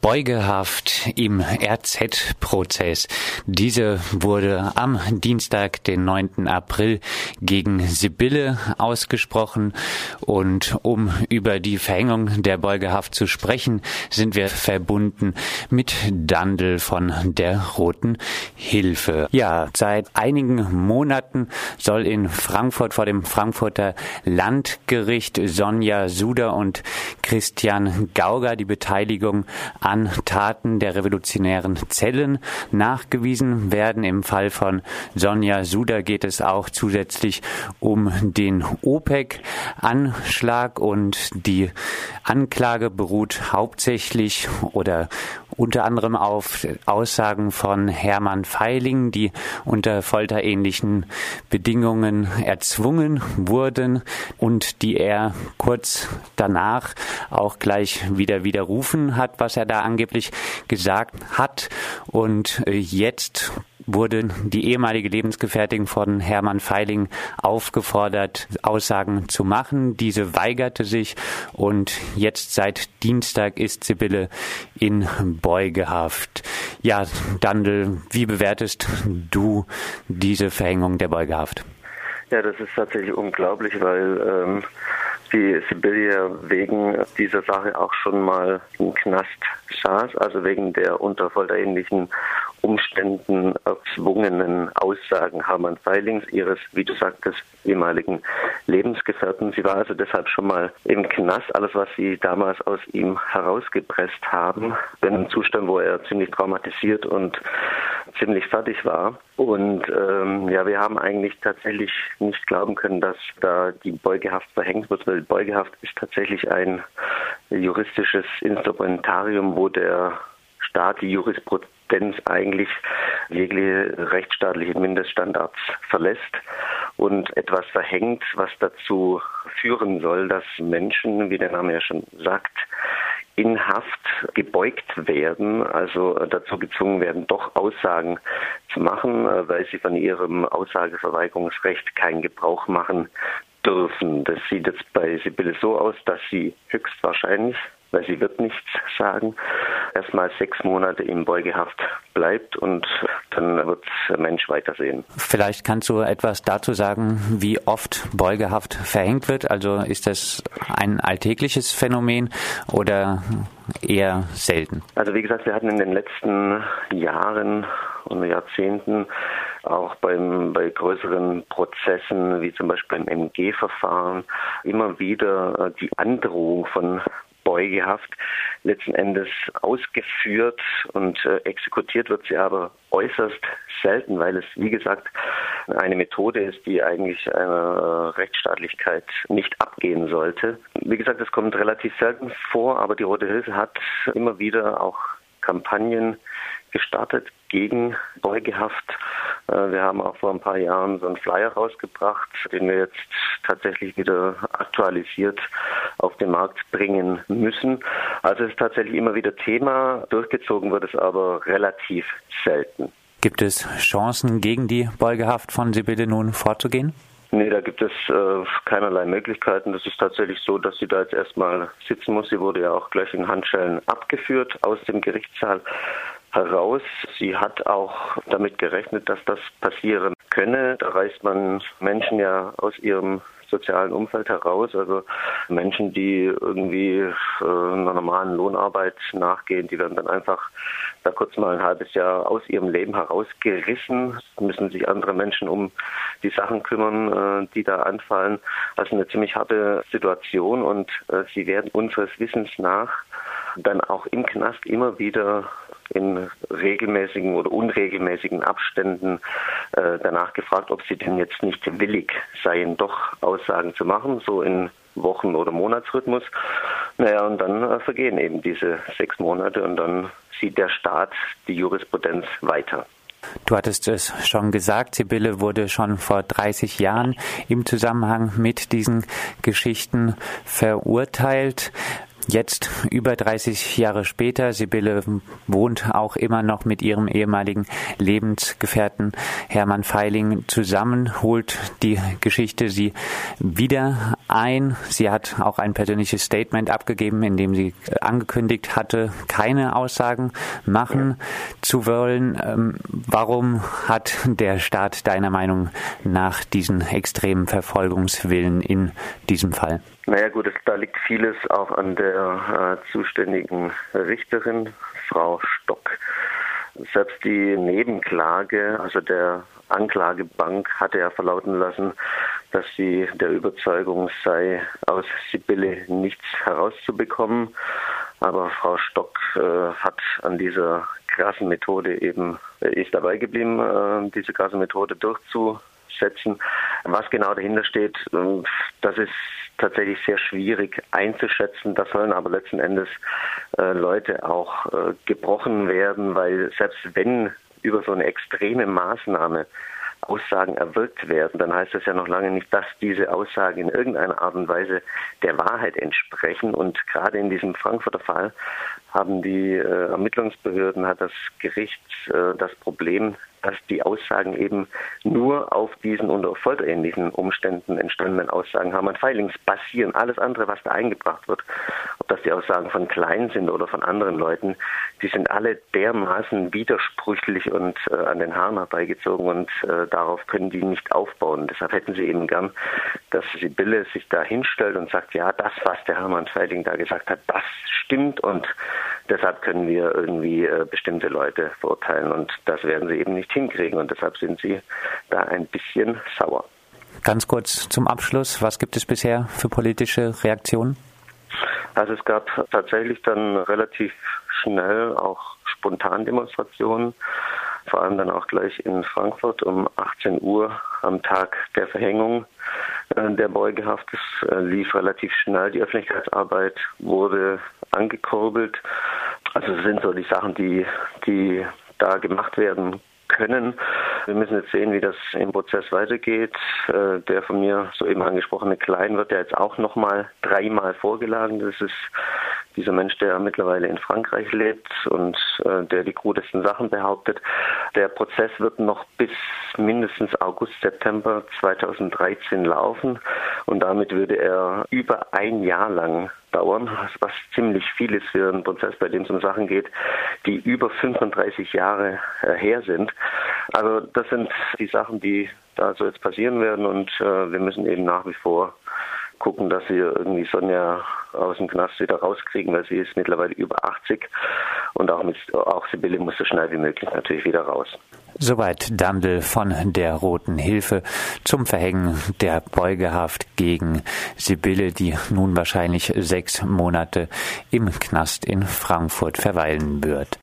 Beugehaft im RZ-Prozess. Diese wurde am Dienstag, den 9. April, gegen Sibylle ausgesprochen. Und um über die Verhängung der Beugehaft zu sprechen, sind wir verbunden mit Dandel von der Roten Hilfe. Ja, seit einigen Monaten soll in Frankfurt vor dem Frankfurter Landgericht Sonja Suder und Christian Gauger die Beteiligung an Taten der revolutionären Zellen nachgewiesen werden. Im Fall von Sonja Suda geht es auch zusätzlich um den OPEC-Anschlag und die Anklage beruht hauptsächlich oder unter anderem auf Aussagen von Hermann Feiling, die unter folterähnlichen Bedingungen erzwungen wurden und die er kurz danach auch gleich wieder widerrufen hat, was er da angeblich gesagt hat. Und äh, jetzt wurde die ehemalige Lebensgefährtin von Hermann Feiling aufgefordert, Aussagen zu machen. Diese weigerte sich und jetzt seit Dienstag ist Sibylle in Beugehaft. Ja, Dandel, wie bewertest du diese Verhängung der Beugehaft? Ja, das ist tatsächlich unglaublich, weil ähm, die Sibylle wegen dieser Sache auch schon mal im Knast saß, also wegen der unter folterähnlichen Umständen erzwungenen Aussagen Hermann Feilings, ihres, wie du sagtest, ehemaligen Lebensgefährten. Sie war also deshalb schon mal im Knast. Alles, was sie damals aus ihm herausgepresst haben, in einem Zustand, wo er ziemlich traumatisiert und ziemlich fertig war. Und ähm, ja, wir haben eigentlich tatsächlich nicht glauben können, dass da die Beugehaft verhängt wird, weil Beugehaft ist tatsächlich ein juristisches Instrumentarium, wo der Staat die Jurisprudenz eigentlich jegliche rechtsstaatliche Mindeststandards verlässt und etwas verhängt, was dazu führen soll, dass Menschen, wie der Name ja schon sagt, in Haft gebeugt werden, also dazu gezwungen werden, doch Aussagen zu machen, weil sie von ihrem Aussageverweigerungsrecht keinen Gebrauch machen dürfen. Das sieht jetzt bei Sibylle so aus, dass sie höchstwahrscheinlich weil sie wird nichts sagen, erstmal sechs Monate in Beugehaft bleibt und dann wird der Mensch weitersehen. Vielleicht kannst du etwas dazu sagen, wie oft Beugehaft verhängt wird. Also ist das ein alltägliches Phänomen oder eher selten? Also wie gesagt, wir hatten in den letzten Jahren und Jahrzehnten auch beim, bei größeren Prozessen, wie zum Beispiel beim MG-Verfahren, immer wieder äh, die Androhung von Beugehaft letzten Endes ausgeführt und äh, exekutiert wird sie aber äußerst selten, weil es, wie gesagt, eine Methode ist, die eigentlich einer Rechtsstaatlichkeit nicht abgehen sollte. Wie gesagt, es kommt relativ selten vor, aber die Rote Hilfe hat immer wieder auch Kampagnen gestartet gegen Beugehaft. Äh, wir haben auch vor ein paar Jahren so einen Flyer rausgebracht, den wir jetzt tatsächlich wieder aktualisiert auf den Markt bringen müssen. Also es ist tatsächlich immer wieder Thema, durchgezogen wird es aber relativ selten. Gibt es Chancen, gegen die Beugehaft von Sibylle nun vorzugehen? Nee, da gibt es äh, keinerlei Möglichkeiten. Das ist tatsächlich so, dass sie da jetzt erstmal sitzen muss. Sie wurde ja auch gleich in Handschellen abgeführt aus dem Gerichtssaal heraus. Sie hat auch damit gerechnet, dass das passieren könne. Da reißt man Menschen ja aus ihrem sozialen Umfeld heraus, also Menschen, die irgendwie äh, einer normalen Lohnarbeit nachgehen, die werden dann einfach da kurz mal ein halbes Jahr aus ihrem Leben herausgerissen, müssen sich andere Menschen um die Sachen kümmern, äh, die da anfallen. Also eine ziemlich harte Situation und äh, sie werden unseres Wissens nach dann auch im Knast immer wieder in regelmäßigen oder unregelmäßigen Abständen äh, danach gefragt, ob sie denn jetzt nicht willig seien, doch Aussagen zu machen, so in Wochen- oder Monatsrhythmus. Naja, und dann äh, vergehen eben diese sechs Monate und dann sieht der Staat die Jurisprudenz weiter. Du hattest es schon gesagt, Sibylle wurde schon vor 30 Jahren im Zusammenhang mit diesen Geschichten verurteilt. Jetzt, über 30 Jahre später, Sibylle wohnt auch immer noch mit ihrem ehemaligen Lebensgefährten Hermann Feiling zusammen, holt die Geschichte sie wieder ein. Sie hat auch ein persönliches Statement abgegeben, in dem sie angekündigt hatte, keine Aussagen machen zu wollen. Ähm, warum hat der Staat deiner Meinung nach diesen extremen Verfolgungswillen in diesem Fall? Naja gut, es, da liegt vieles auch an der äh, zuständigen Richterin, Frau Stock. Selbst die Nebenklage, also der Anklagebank, hatte ja verlauten lassen, dass sie der Überzeugung sei, aus Sibylle nichts herauszubekommen. Aber Frau Stock äh, hat an dieser krassen Methode eben, äh, ist dabei geblieben, äh, diese krasse Methode durchzusetzen. Was genau dahinter steht, äh, das ist tatsächlich sehr schwierig einzuschätzen. Da sollen aber letzten Endes äh, Leute auch äh, gebrochen werden, weil selbst wenn über so eine extreme Maßnahme Aussagen erwirkt werden, dann heißt das ja noch lange nicht, dass diese Aussagen in irgendeiner Art und Weise der Wahrheit entsprechen. Und gerade in diesem Frankfurter Fall haben die äh, Ermittlungsbehörden, hat das Gericht äh, das Problem dass die Aussagen eben nur auf diesen unter folterähnlichen Umständen entstandenen Aussagen Hermann Feilings basieren. Alles andere, was da eingebracht wird, ob das die Aussagen von Klein sind oder von anderen Leuten, die sind alle dermaßen widersprüchlich und äh, an den Haaren herbeigezogen und äh, darauf können die nicht aufbauen. Deshalb hätten sie eben gern, dass Sibylle sich da hinstellt und sagt, ja, das, was der Hermann Feiling da gesagt hat, das stimmt und deshalb können wir irgendwie äh, bestimmte Leute verurteilen und das werden sie eben nicht hinkriegen und deshalb sind sie da ein bisschen sauer. Ganz kurz zum Abschluss, was gibt es bisher für politische Reaktionen? Also es gab tatsächlich dann relativ schnell auch spontan Demonstrationen, vor allem dann auch gleich in Frankfurt um 18 Uhr am Tag der Verhängung äh, der Beugehaft. Es äh, lief relativ schnell. Die Öffentlichkeitsarbeit wurde angekurbelt. Also das sind so die Sachen, die, die da gemacht werden können. Wir müssen jetzt sehen, wie das im Prozess weitergeht. Äh, der von mir soeben angesprochene Klein wird ja jetzt auch nochmal dreimal vorgeladen. Das ist dieser Mensch, der mittlerweile in Frankreich lebt und äh, der die krudesten Sachen behauptet. Der Prozess wird noch bis mindestens August, September 2013 laufen und damit würde er über ein Jahr lang dauern, was ziemlich viel ist für einen Prozess, bei dem es um Sachen geht, die über 35 Jahre äh, her sind. Also das sind die Sachen, die da so jetzt passieren werden und äh, wir müssen eben nach wie vor gucken, dass wir irgendwie Sonja aus dem Knast wieder rauskriegen, weil sie ist mittlerweile über 80 und auch, mit, auch Sibylle muss so schnell wie möglich natürlich wieder raus. Soweit Dandel von der Roten Hilfe zum Verhängen der Beugehaft gegen Sibylle, die nun wahrscheinlich sechs Monate im Knast in Frankfurt verweilen wird.